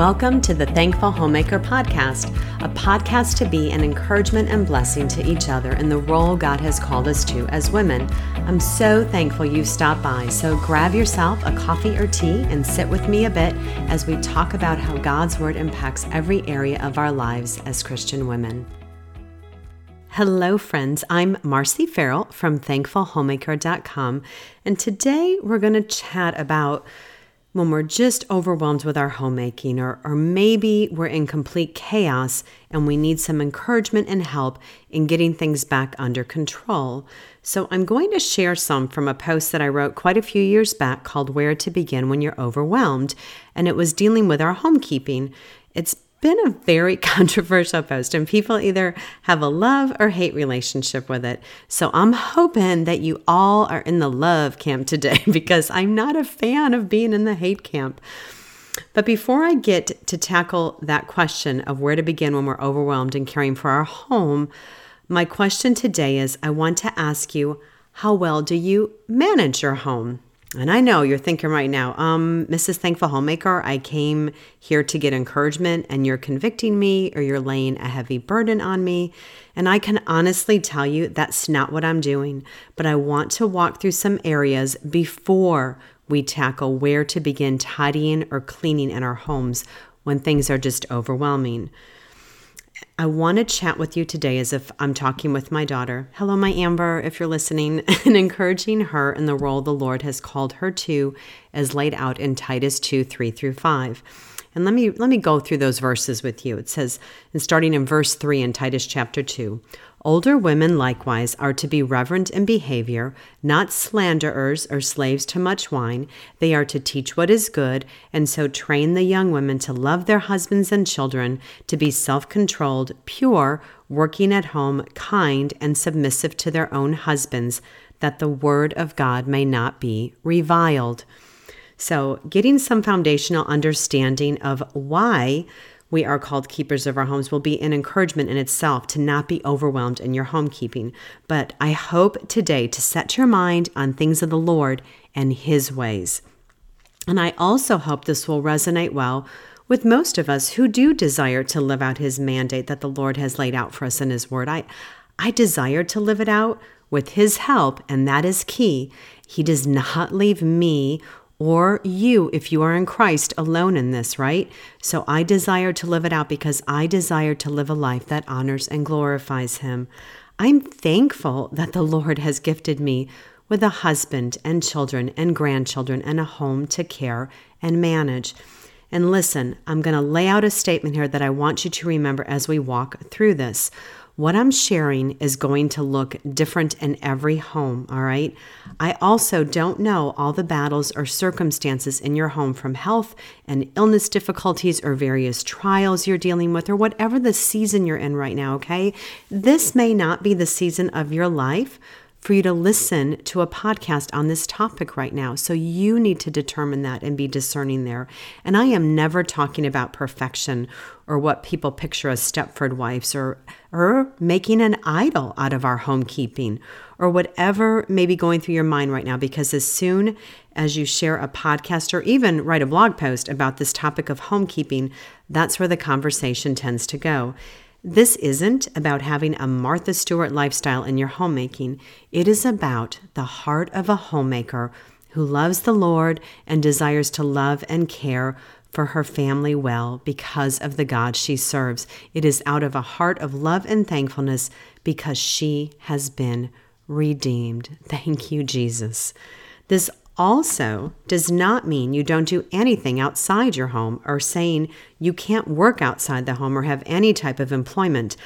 Welcome to the Thankful Homemaker Podcast, a podcast to be an encouragement and blessing to each other in the role God has called us to as women. I'm so thankful you stopped by, so grab yourself a coffee or tea and sit with me a bit as we talk about how God's Word impacts every area of our lives as Christian women. Hello, friends. I'm Marcy Farrell from thankfulhomemaker.com, and today we're going to chat about when we're just overwhelmed with our homemaking, or, or maybe we're in complete chaos and we need some encouragement and help in getting things back under control. So, I'm going to share some from a post that I wrote quite a few years back called Where to Begin When You're Overwhelmed, and it was dealing with our homekeeping. It's been a very controversial post, and people either have a love or hate relationship with it. So I'm hoping that you all are in the love camp today because I'm not a fan of being in the hate camp. But before I get to tackle that question of where to begin when we're overwhelmed and caring for our home, my question today is I want to ask you how well do you manage your home? And I know you're thinking right now, um, Mrs. Thankful Homemaker, I came here to get encouragement and you're convicting me or you're laying a heavy burden on me. And I can honestly tell you that's not what I'm doing. But I want to walk through some areas before we tackle where to begin tidying or cleaning in our homes when things are just overwhelming. I want to chat with you today as if I'm talking with my daughter. Hello, my Amber, if you're listening, and encouraging her in the role the Lord has called her to as laid out in Titus 2 3 through 5. And let me let me go through those verses with you. It says, and starting in verse 3 in Titus chapter 2, Older women likewise are to be reverent in behavior, not slanderers or slaves to much wine. They are to teach what is good, and so train the young women to love their husbands and children, to be self pure, working at home, kind, and submissive to their own husbands, that the word of God may not be reviled. So, getting some foundational understanding of why we are called keepers of our homes will be an encouragement in itself to not be overwhelmed in your homekeeping. But I hope today to set your mind on things of the Lord and His ways. And I also hope this will resonate well with most of us who do desire to live out His mandate that the Lord has laid out for us in His Word. I, I desire to live it out with His help, and that is key. He does not leave me or you, if you are in Christ, alone in this, right? So I desire to live it out because I desire to live a life that honors and glorifies Him. I'm thankful that the Lord has gifted me with a husband and children and grandchildren and a home to care and manage. And listen, I'm going to lay out a statement here that I want you to remember as we walk through this. What I'm sharing is going to look different in every home, all right? I also don't know all the battles or circumstances in your home from health and illness difficulties or various trials you're dealing with or whatever the season you're in right now, okay? This may not be the season of your life for you to listen to a podcast on this topic right now. So you need to determine that and be discerning there. And I am never talking about perfection or what people picture as Stepford wives or or making an idol out of our homekeeping or whatever may be going through your mind right now because as soon as you share a podcast or even write a blog post about this topic of homekeeping, that's where the conversation tends to go. This isn't about having a Martha Stewart lifestyle in your homemaking. It is about the heart of a homemaker who loves the Lord and desires to love and care for her family well because of the God she serves. It is out of a heart of love and thankfulness because she has been redeemed. Thank you, Jesus. This also does not mean you don't do anything outside your home or saying you can't work outside the home or have any type of employment.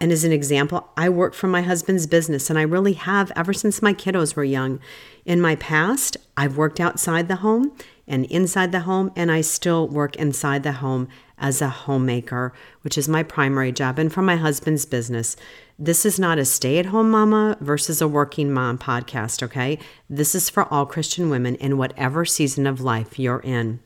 And as an example, I work for my husband's business and I really have ever since my kiddos were young. In my past, I've worked outside the home and inside the home, and I still work inside the home as a homemaker, which is my primary job, and for my husband's business. This is not a stay at home mama versus a working mom podcast, okay? This is for all Christian women in whatever season of life you're in.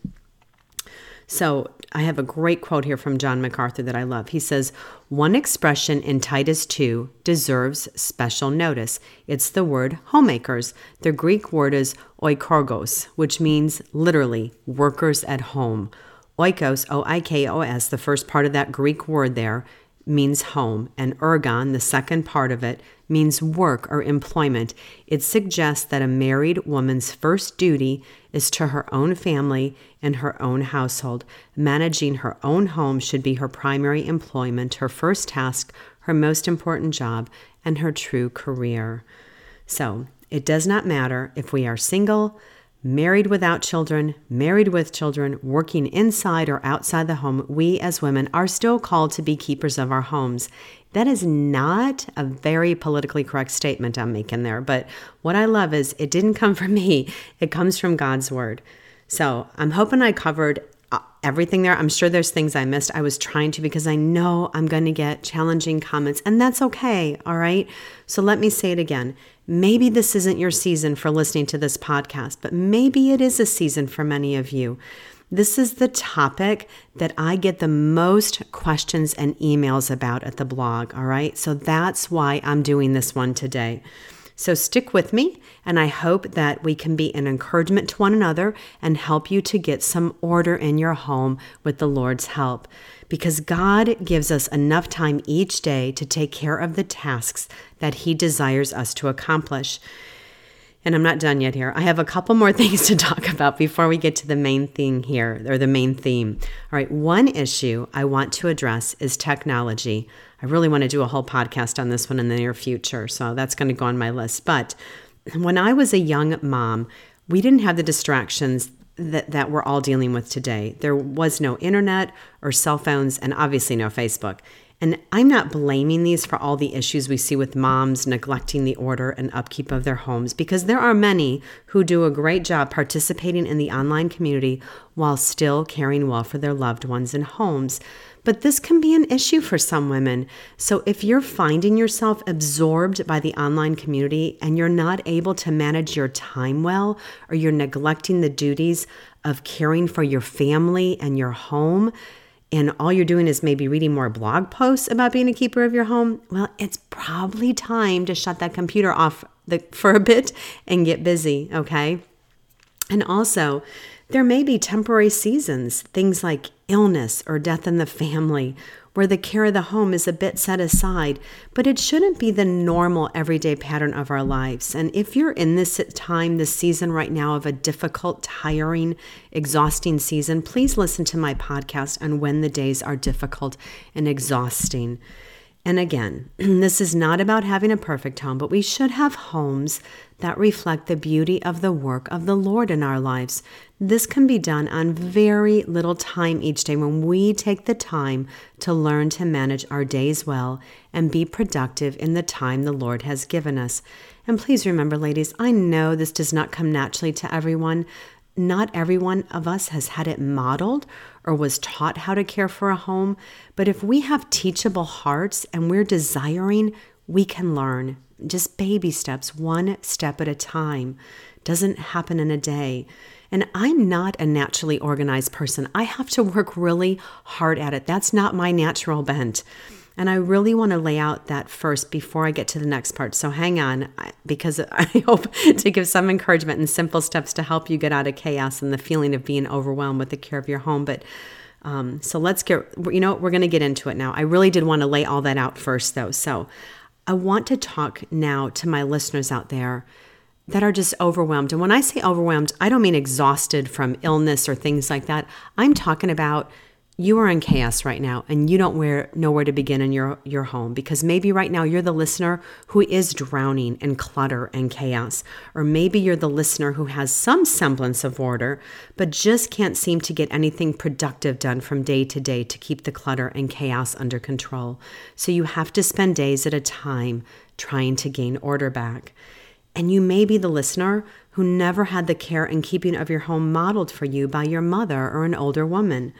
So I have a great quote here from John MacArthur that I love. He says, One expression in Titus 2 deserves special notice. It's the word homemakers. The Greek word is oikourgos, which means literally workers at home. Oikos, O I K O S, the first part of that Greek word there, means home, and ergon, the second part of it, means work or employment. It suggests that a married woman's first duty is to her own family and her own household. Managing her own home should be her primary employment, her first task, her most important job, and her true career. So, it does not matter if we are single, married without children, married with children, working inside or outside the home, we as women are still called to be keepers of our homes. That is not a very politically correct statement I'm making there, but what I love is it didn't come from me, it comes from God's word. So I'm hoping I covered uh, everything there. I'm sure there's things I missed. I was trying to because I know I'm going to get challenging comments, and that's okay. All right. So let me say it again. Maybe this isn't your season for listening to this podcast, but maybe it is a season for many of you. This is the topic that I get the most questions and emails about at the blog. All right. So that's why I'm doing this one today. So stick with me, and I hope that we can be an encouragement to one another and help you to get some order in your home with the Lord's help. Because God gives us enough time each day to take care of the tasks that He desires us to accomplish. And I'm not done yet here. I have a couple more things to talk about before we get to the main thing here, or the main theme. All right, one issue I want to address is technology. I really want to do a whole podcast on this one in the near future, so that's going to go on my list. But when I was a young mom, we didn't have the distractions that, that we're all dealing with today. There was no internet or cell phones, and obviously no Facebook. And I'm not blaming these for all the issues we see with moms neglecting the order and upkeep of their homes, because there are many who do a great job participating in the online community while still caring well for their loved ones and homes. But this can be an issue for some women. So if you're finding yourself absorbed by the online community and you're not able to manage your time well, or you're neglecting the duties of caring for your family and your home, and all you're doing is maybe reading more blog posts about being a keeper of your home, well, it's probably time to shut that computer off the, for a bit and get busy, okay? And also, there may be temporary seasons, things like illness or death in the family, where the care of the home is a bit set aside, but it shouldn't be the normal everyday pattern of our lives. And if you're in this time, this season right now of a difficult, tiring, exhausting season, please listen to my podcast on when the days are difficult and exhausting. And again, this is not about having a perfect home, but we should have homes that reflect the beauty of the work of the Lord in our lives. This can be done on very little time each day when we take the time to learn to manage our days well and be productive in the time the Lord has given us. And please remember, ladies, I know this does not come naturally to everyone. Not everyone of us has had it modeled or was taught how to care for a home, but if we have teachable hearts and we're desiring, we can learn. Just baby steps, one step at a time. Doesn't happen in a day. And I'm not a naturally organized person. I have to work really hard at it. That's not my natural bent. And I really want to lay out that first before I get to the next part. So hang on, because I hope to give some encouragement and simple steps to help you get out of chaos and the feeling of being overwhelmed with the care of your home. But um, so let's get, you know, we're going to get into it now. I really did want to lay all that out first, though. So I want to talk now to my listeners out there that are just overwhelmed. And when I say overwhelmed, I don't mean exhausted from illness or things like that. I'm talking about you are in chaos right now and you don't where, know where to begin in your, your home because maybe right now you're the listener who is drowning in clutter and chaos. Or maybe you're the listener who has some semblance of order, but just can't seem to get anything productive done from day to day to keep the clutter and chaos under control. So you have to spend days at a time trying to gain order back. And you may be the listener who never had the care and keeping of your home modeled for you by your mother or an older woman.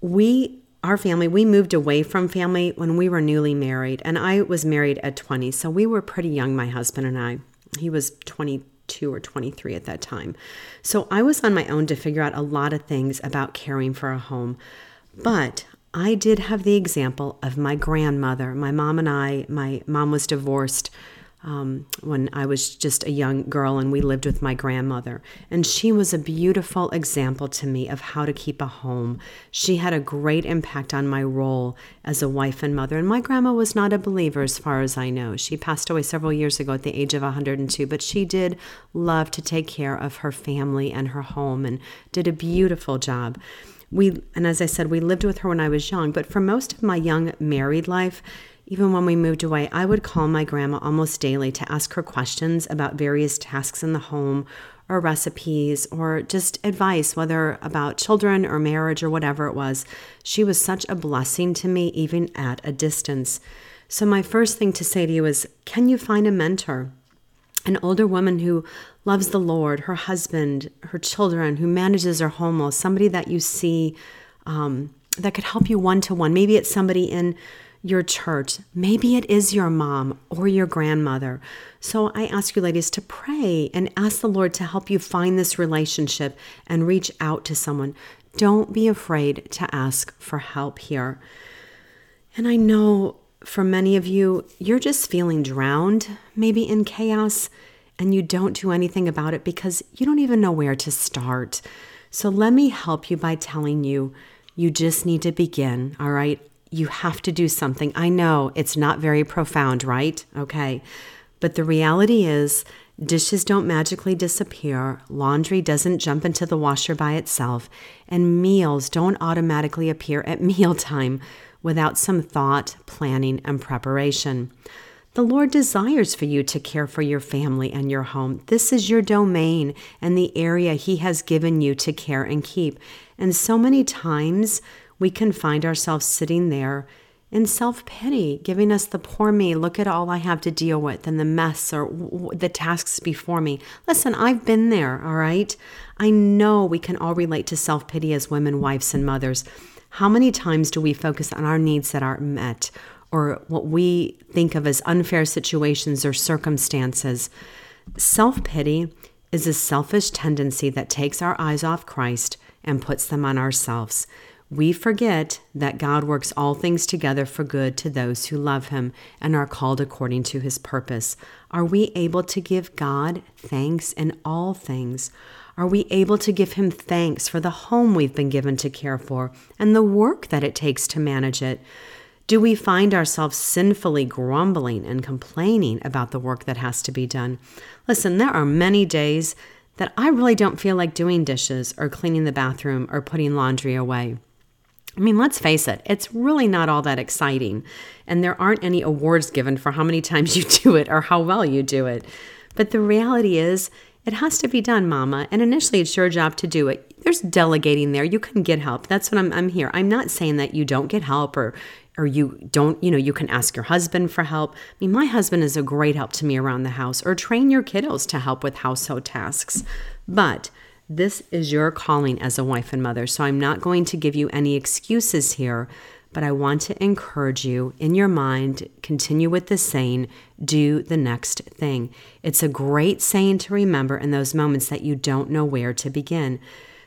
We our family we moved away from family when we were newly married and i was married at 20 so we were pretty young my husband and i. He was 22 or 23 at that time. So i was on my own to figure out a lot of things about caring for a home. But i did have the example of my grandmother. My mom and i my mom was divorced um, when I was just a young girl and we lived with my grandmother. And she was a beautiful example to me of how to keep a home. She had a great impact on my role as a wife and mother. And my grandma was not a believer, as far as I know. She passed away several years ago at the age of 102, but she did love to take care of her family and her home and did a beautiful job we and as i said we lived with her when i was young but for most of my young married life even when we moved away, I would call my grandma almost daily to ask her questions about various tasks in the home or recipes or just advice, whether about children or marriage or whatever it was. She was such a blessing to me, even at a distance. So, my first thing to say to you is can you find a mentor? An older woman who loves the Lord, her husband, her children, who manages her home well, somebody that you see um, that could help you one to one. Maybe it's somebody in your church. Maybe it is your mom or your grandmother. So I ask you, ladies, to pray and ask the Lord to help you find this relationship and reach out to someone. Don't be afraid to ask for help here. And I know for many of you, you're just feeling drowned, maybe in chaos, and you don't do anything about it because you don't even know where to start. So let me help you by telling you you just need to begin, all right? You have to do something. I know it's not very profound, right? Okay. But the reality is, dishes don't magically disappear, laundry doesn't jump into the washer by itself, and meals don't automatically appear at mealtime without some thought, planning, and preparation. The Lord desires for you to care for your family and your home. This is your domain and the area He has given you to care and keep. And so many times, we can find ourselves sitting there in self pity, giving us the poor me, look at all I have to deal with and the mess or w- the tasks before me. Listen, I've been there, all right? I know we can all relate to self pity as women, wives, and mothers. How many times do we focus on our needs that aren't met or what we think of as unfair situations or circumstances? Self pity is a selfish tendency that takes our eyes off Christ and puts them on ourselves we forget that God works all things together for good to those who love him and are called according to his purpose. Are we able to give God thanks in all things? Are we able to give him thanks for the home we've been given to care for and the work that it takes to manage it? Do we find ourselves sinfully grumbling and complaining about the work that has to be done? Listen, there are many days that I really don't feel like doing dishes or cleaning the bathroom or putting laundry away. I mean, let's face it, it's really not all that exciting. And there aren't any awards given for how many times you do it or how well you do it. But the reality is, it has to be done, mama. And initially, it's your job to do it. There's delegating there. You can get help. That's what I'm, I'm here. I'm not saying that you don't get help or or you don't, you know, you can ask your husband for help. I mean, my husband is a great help to me around the house, or train your kiddos to help with household tasks. But this is your calling as a wife and mother. So I'm not going to give you any excuses here, but I want to encourage you in your mind, continue with the saying, do the next thing. It's a great saying to remember in those moments that you don't know where to begin.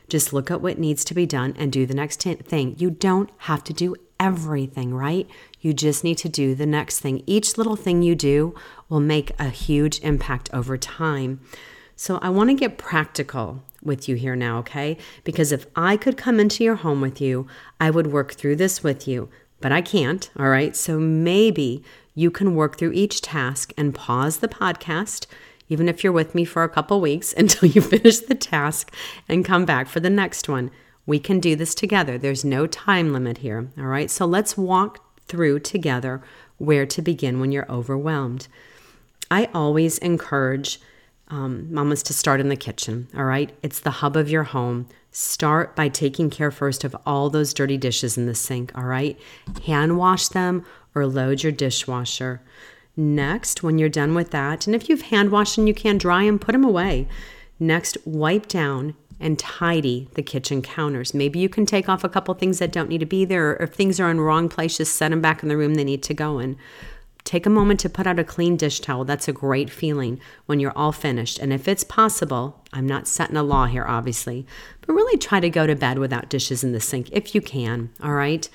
Just look at what needs to be done and do the next thing. You don't have to do everything, right? You just need to do the next thing. Each little thing you do will make a huge impact over time. So I want to get practical with you here now, okay? Because if I could come into your home with you, I would work through this with you, but I can't, all right? So maybe you can work through each task and pause the podcast, even if you're with me for a couple weeks until you finish the task and come back for the next one. We can do this together. There's no time limit here, all right? So let's walk through together where to begin when you're overwhelmed. I always encourage um, mamas to start in the kitchen, all right? It's the hub of your home. Start by taking care first of all those dirty dishes in the sink, all right? Hand wash them or load your dishwasher. Next, when you're done with that, and if you've hand washed and you can dry them, put them away. Next, wipe down and tidy the kitchen counters. Maybe you can take off a couple things that don't need to be there, or if things are in wrong place, just set them back in the room they need to go in. Take a moment to put out a clean dish towel. That's a great feeling when you're all finished. And if it's possible, I'm not setting a law here, obviously, but really try to go to bed without dishes in the sink if you can. All right.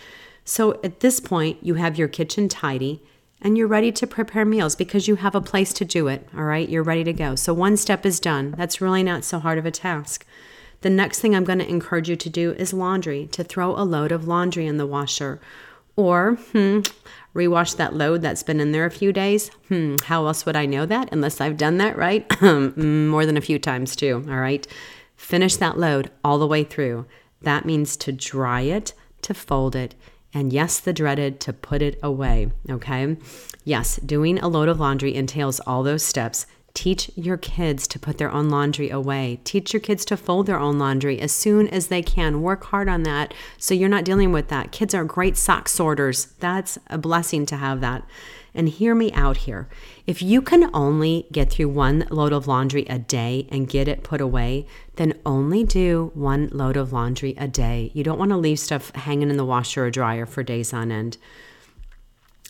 So at this point, you have your kitchen tidy and you're ready to prepare meals because you have a place to do it. All right, you're ready to go. So one step is done. That's really not so hard of a task. The next thing I'm going to encourage you to do is laundry, to throw a load of laundry in the washer. Or, hmm, rewash that load that's been in there a few days. Hmm, how else would I know that unless I've done that, right? More than a few times, too. All right. Finish that load all the way through. That means to dry it, to fold it, and yes, the dreaded to put it away. Okay. Yes, doing a load of laundry entails all those steps. Teach your kids to put their own laundry away. Teach your kids to fold their own laundry as soon as they can. Work hard on that so you're not dealing with that. Kids are great sock sorters. That's a blessing to have that. And hear me out here. If you can only get through one load of laundry a day and get it put away, then only do one load of laundry a day. You don't want to leave stuff hanging in the washer or dryer for days on end.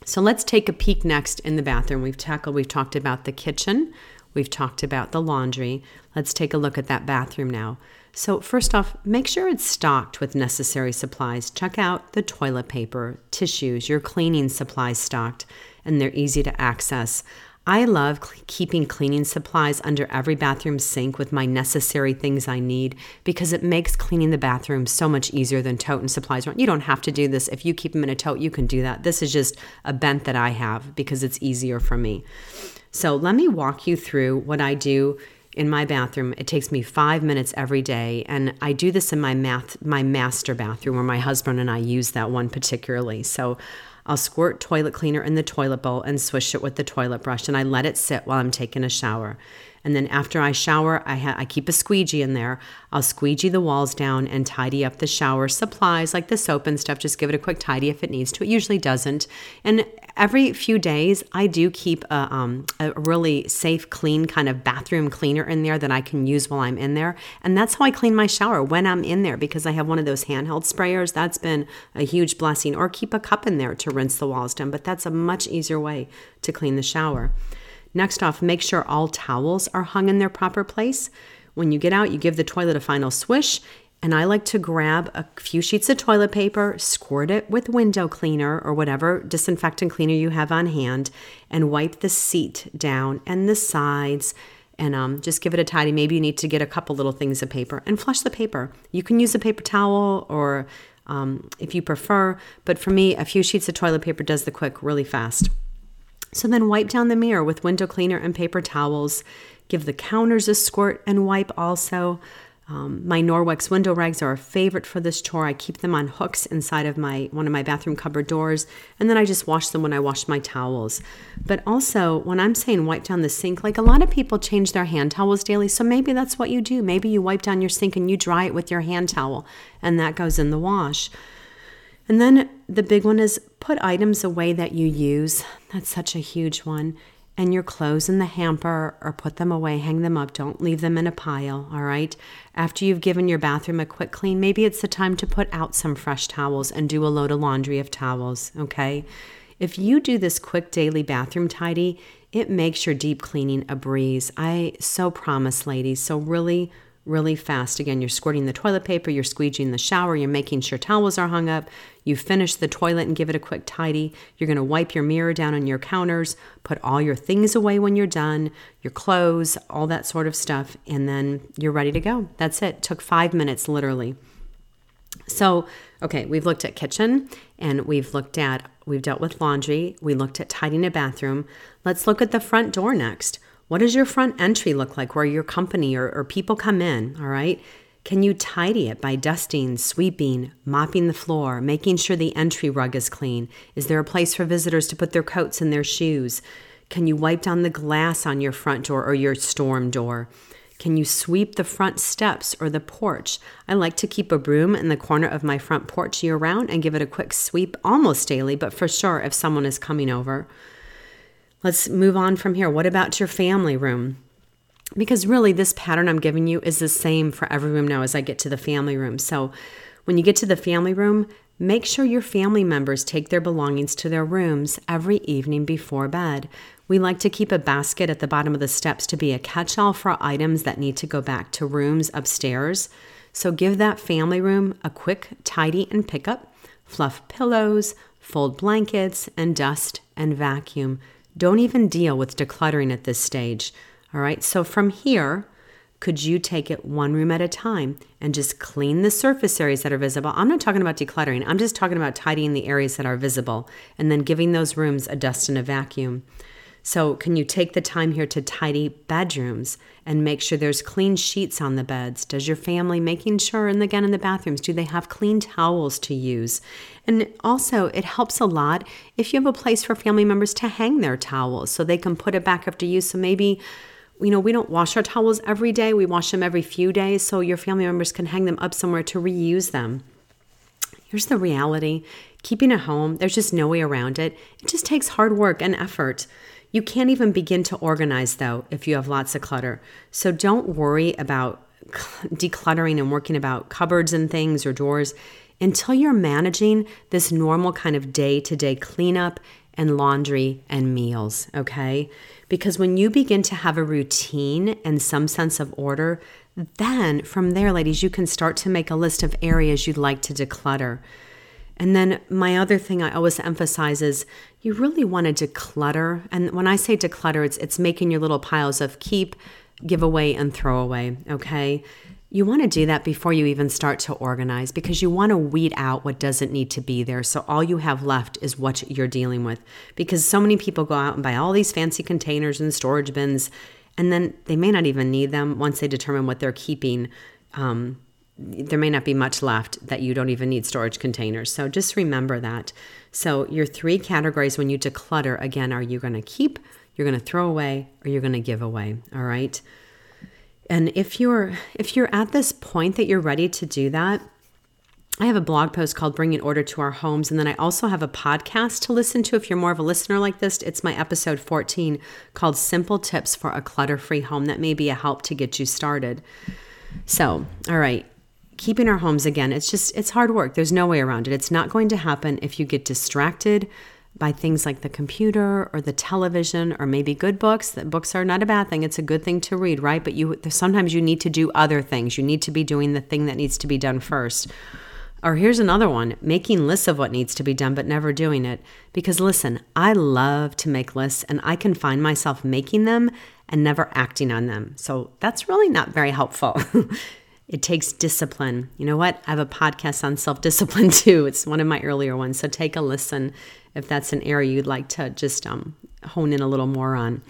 So let's take a peek next in the bathroom. We've tackled, we've talked about the kitchen, We've talked about the laundry. Let's take a look at that bathroom now. So, first off, make sure it's stocked with necessary supplies. Check out the toilet paper, tissues, your cleaning supplies stocked, and they're easy to access. I love cl- keeping cleaning supplies under every bathroom sink with my necessary things I need because it makes cleaning the bathroom so much easier than toting supplies You don't have to do this. If you keep them in a tote, you can do that. This is just a bent that I have because it's easier for me. So let me walk you through what I do in my bathroom. It takes me five minutes every day, and I do this in my math my master bathroom where my husband and I use that one particularly. So I'll squirt toilet cleaner in the toilet bowl and swish it with the toilet brush, and I let it sit while I'm taking a shower. And then after I shower, I, ha- I keep a squeegee in there. I'll squeegee the walls down and tidy up the shower supplies like the soap and stuff. Just give it a quick tidy if it needs to. It usually doesn't. And every few days, I do keep a, um, a really safe, clean kind of bathroom cleaner in there that I can use while I'm in there. And that's how I clean my shower when I'm in there because I have one of those handheld sprayers. That's been a huge blessing. Or keep a cup in there to rinse the walls down. But that's a much easier way to clean the shower. Next off, make sure all towels are hung in their proper place. When you get out, you give the toilet a final swish. And I like to grab a few sheets of toilet paper, squirt it with window cleaner or whatever disinfectant cleaner you have on hand, and wipe the seat down and the sides and um, just give it a tidy. Maybe you need to get a couple little things of paper and flush the paper. You can use a paper towel or um, if you prefer, but for me, a few sheets of toilet paper does the quick really fast. So then wipe down the mirror with window cleaner and paper towels. Give the counters a squirt and wipe also. Um, my Norwex window rags are a favorite for this chore. I keep them on hooks inside of my one of my bathroom cupboard doors, and then I just wash them when I wash my towels. But also, when I'm saying wipe down the sink, like a lot of people change their hand towels daily, so maybe that's what you do. Maybe you wipe down your sink and you dry it with your hand towel, and that goes in the wash. And then the big one is put items away that you use. That's such a huge one. And your clothes in the hamper or put them away, hang them up. Don't leave them in a pile, all right? After you've given your bathroom a quick clean, maybe it's the time to put out some fresh towels and do a load of laundry of towels, okay? If you do this quick daily bathroom tidy, it makes your deep cleaning a breeze. I so promise, ladies. So, really, really fast. Again, you're squirting the toilet paper, you're squeegeeing the shower, you're making sure towels are hung up, you finish the toilet and give it a quick tidy. You're going to wipe your mirror down on your counters, put all your things away when you're done, your clothes, all that sort of stuff, and then you're ready to go. That's it. Took five minutes, literally. So, okay, we've looked at kitchen and we've looked at, we've dealt with laundry, we looked at tidying a bathroom. Let's look at the front door next. What does your front entry look like where your company or, or people come in? All right. Can you tidy it by dusting, sweeping, mopping the floor, making sure the entry rug is clean? Is there a place for visitors to put their coats and their shoes? Can you wipe down the glass on your front door or your storm door? Can you sweep the front steps or the porch? I like to keep a broom in the corner of my front porch year round and give it a quick sweep almost daily, but for sure if someone is coming over. Let's move on from here. What about your family room? Because really, this pattern I'm giving you is the same for every room now as I get to the family room. So when you get to the family room, make sure your family members take their belongings to their rooms every evening before bed. We like to keep a basket at the bottom of the steps to be a catch all for items that need to go back to rooms upstairs. So give that family room a quick tidy and pickup. Fluff pillows, fold blankets and dust and vacuum. Don't even deal with decluttering at this stage. All right, so from here, could you take it one room at a time and just clean the surface areas that are visible? I'm not talking about decluttering, I'm just talking about tidying the areas that are visible and then giving those rooms a dust and a vacuum. So, can you take the time here to tidy bedrooms and make sure there's clean sheets on the beds? Does your family making sure, and again in the bathrooms, do they have clean towels to use? And also, it helps a lot if you have a place for family members to hang their towels so they can put it back after use. So, maybe you know, we don't wash our towels every day, we wash them every few days, so your family members can hang them up somewhere to reuse them. Here's the reality keeping a home, there's just no way around it. It just takes hard work and effort. You can't even begin to organize, though, if you have lots of clutter. So don't worry about decluttering and working about cupboards and things or drawers until you're managing this normal kind of day to day cleanup and laundry and meals, okay? Because when you begin to have a routine and some sense of order, then from there, ladies, you can start to make a list of areas you'd like to declutter. And then my other thing I always emphasize is you really want to declutter. And when I say declutter, it's it's making your little piles of keep, give away, and throw away. Okay. You want to do that before you even start to organize because you want to weed out what doesn't need to be there. So all you have left is what you're dealing with. Because so many people go out and buy all these fancy containers and storage bins, and then they may not even need them once they determine what they're keeping. Um, there may not be much left that you don't even need storage containers. So just remember that. So, your three categories when you declutter again are you going to keep, you're going to throw away, or you're going to give away. All right. And if you're if you're at this point that you're ready to do that, I have a blog post called Bringing Order to Our Homes. And then I also have a podcast to listen to if you're more of a listener like this. It's my episode 14 called Simple Tips for a Clutter Free Home. That may be a help to get you started. So, all right, keeping our homes again, it's just, it's hard work. There's no way around it. It's not going to happen if you get distracted by things like the computer or the television or maybe good books. That books are not a bad thing. It's a good thing to read, right? But you sometimes you need to do other things. You need to be doing the thing that needs to be done first. Or here's another one making lists of what needs to be done, but never doing it. Because listen, I love to make lists and I can find myself making them and never acting on them. So that's really not very helpful. It takes discipline. You know what? I have a podcast on self discipline too. It's one of my earlier ones. So take a listen if that's an area you'd like to just um, hone in a little more on.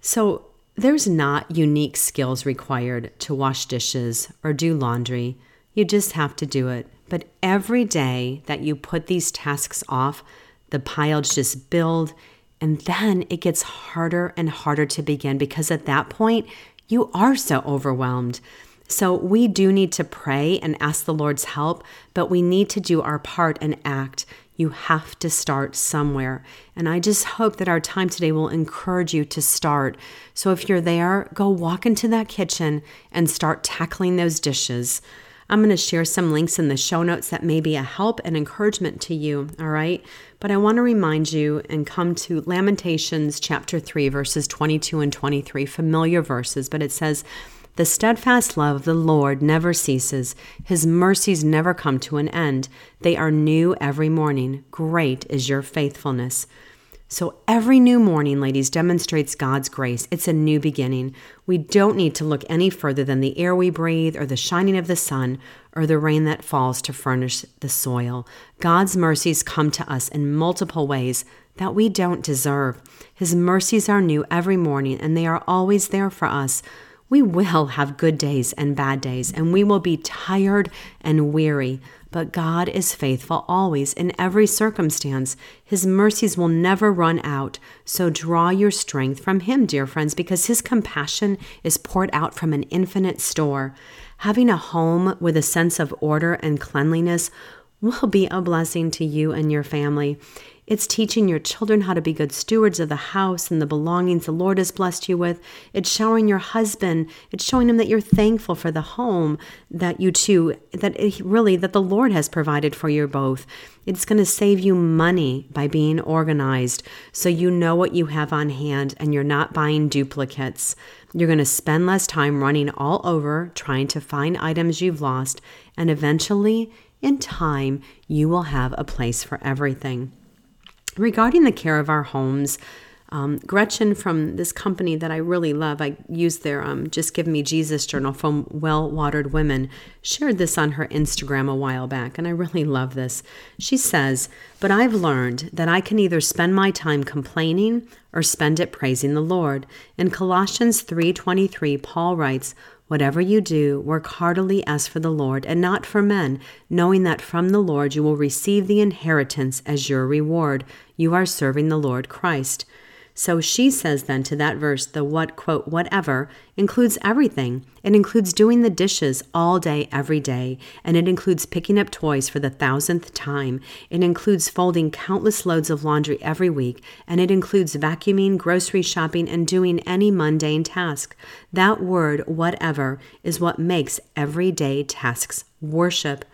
So there's not unique skills required to wash dishes or do laundry. You just have to do it. But every day that you put these tasks off, the piles just build. And then it gets harder and harder to begin because at that point, you are so overwhelmed. So we do need to pray and ask the Lord's help, but we need to do our part and act. You have to start somewhere. And I just hope that our time today will encourage you to start. So if you're there, go walk into that kitchen and start tackling those dishes. I'm going to share some links in the show notes that may be a help and encouragement to you, all right? But I want to remind you and come to Lamentations chapter 3, verses 22 and 23, familiar verses, but it says, the steadfast love of the Lord never ceases. His mercies never come to an end. They are new every morning. Great is your faithfulness. So every new morning, ladies, demonstrates God's grace. It's a new beginning. We don't need to look any further than the air we breathe, or the shining of the sun, or the rain that falls to furnish the soil. God's mercies come to us in multiple ways that we don't deserve. His mercies are new every morning, and they are always there for us. We will have good days and bad days, and we will be tired and weary. But God is faithful always in every circumstance. His mercies will never run out. So draw your strength from Him, dear friends, because His compassion is poured out from an infinite store. Having a home with a sense of order and cleanliness will be a blessing to you and your family. It's teaching your children how to be good stewards of the house and the belongings the Lord has blessed you with. It's showing your husband, it's showing him that you're thankful for the home that you two, that it, really, that the Lord has provided for you both. It's going to save you money by being organized so you know what you have on hand and you're not buying duplicates. You're going to spend less time running all over trying to find items you've lost, and eventually in time, you will have a place for everything. Regarding the care of our homes, um, Gretchen from this company that I really love, I use their um, Just Give Me Jesus journal from Well Watered Women, shared this on her Instagram a while back, and I really love this. She says, But I've learned that I can either spend my time complaining or spend it praising the Lord. In Colossians 3:23, Paul writes, Whatever you do, work heartily as for the Lord and not for men, knowing that from the Lord you will receive the inheritance as your reward. You are serving the Lord Christ. So she says then to that verse, the what, quote, whatever includes everything. It includes doing the dishes all day, every day. And it includes picking up toys for the thousandth time. It includes folding countless loads of laundry every week. And it includes vacuuming, grocery shopping, and doing any mundane task. That word, whatever, is what makes everyday tasks worship.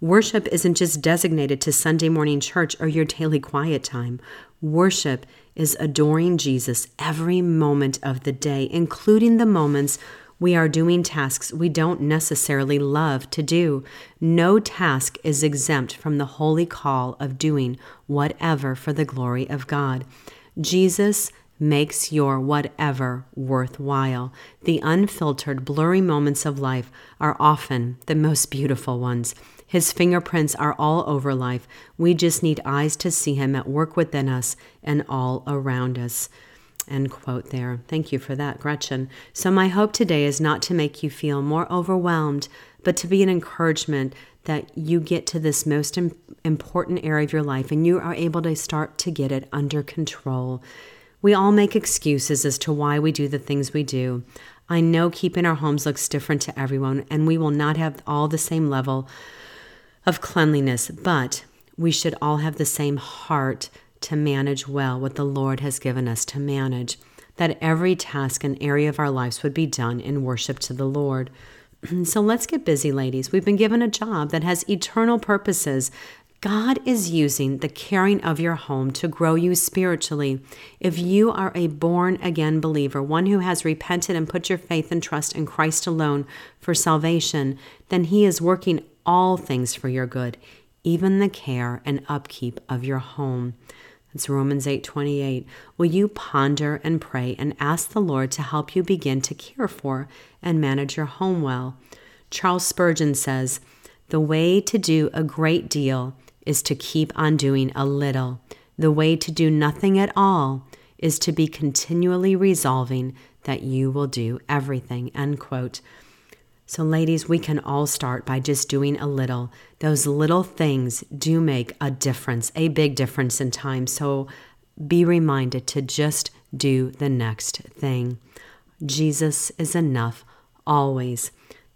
Worship isn't just designated to Sunday morning church or your daily quiet time. Worship is adoring Jesus every moment of the day, including the moments we are doing tasks we don't necessarily love to do. No task is exempt from the holy call of doing whatever for the glory of God. Jesus makes your whatever worthwhile. The unfiltered, blurry moments of life are often the most beautiful ones. His fingerprints are all over life. We just need eyes to see him at work within us and all around us. End quote there. Thank you for that, Gretchen. So, my hope today is not to make you feel more overwhelmed, but to be an encouragement that you get to this most important area of your life and you are able to start to get it under control. We all make excuses as to why we do the things we do. I know keeping our homes looks different to everyone, and we will not have all the same level of cleanliness, but we should all have the same heart to manage well what the Lord has given us to manage, that every task and area of our lives would be done in worship to the Lord. so let's get busy, ladies. We've been given a job that has eternal purposes. God is using the caring of your home to grow you spiritually. If you are a born again believer, one who has repented and put your faith and trust in Christ alone for salvation, then He is working all things for your good, even the care and upkeep of your home. That's Romans 8:28. Will you ponder and pray and ask the Lord to help you begin to care for and manage your home well? Charles Spurgeon says, "The way to do a great deal is to keep on doing a little. The way to do nothing at all is to be continually resolving that you will do everything." End quote. So, ladies, we can all start by just doing a little. Those little things do make a difference, a big difference in time. So, be reminded to just do the next thing. Jesus is enough always.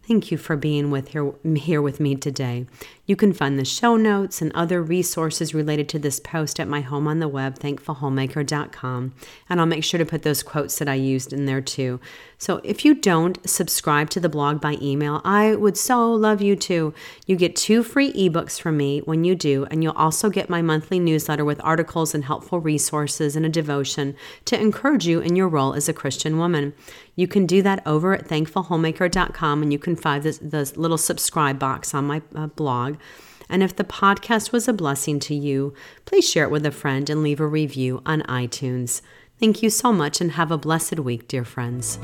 Thank you for being with here, here with me today. You can find the show notes and other resources related to this post at my home on the web, thankfulhomemaker.com. And I'll make sure to put those quotes that I used in there too. So if you don't subscribe to the blog by email, I would so love you to. You get two free ebooks from me when you do, and you'll also get my monthly newsletter with articles and helpful resources and a devotion to encourage you in your role as a Christian woman. You can do that over at thankfulhomemaker.com, and you can find this, little subscribe box on my uh, blog. And if the podcast was a blessing to you, please share it with a friend and leave a review on iTunes. Thank you so much and have a blessed week, dear friends.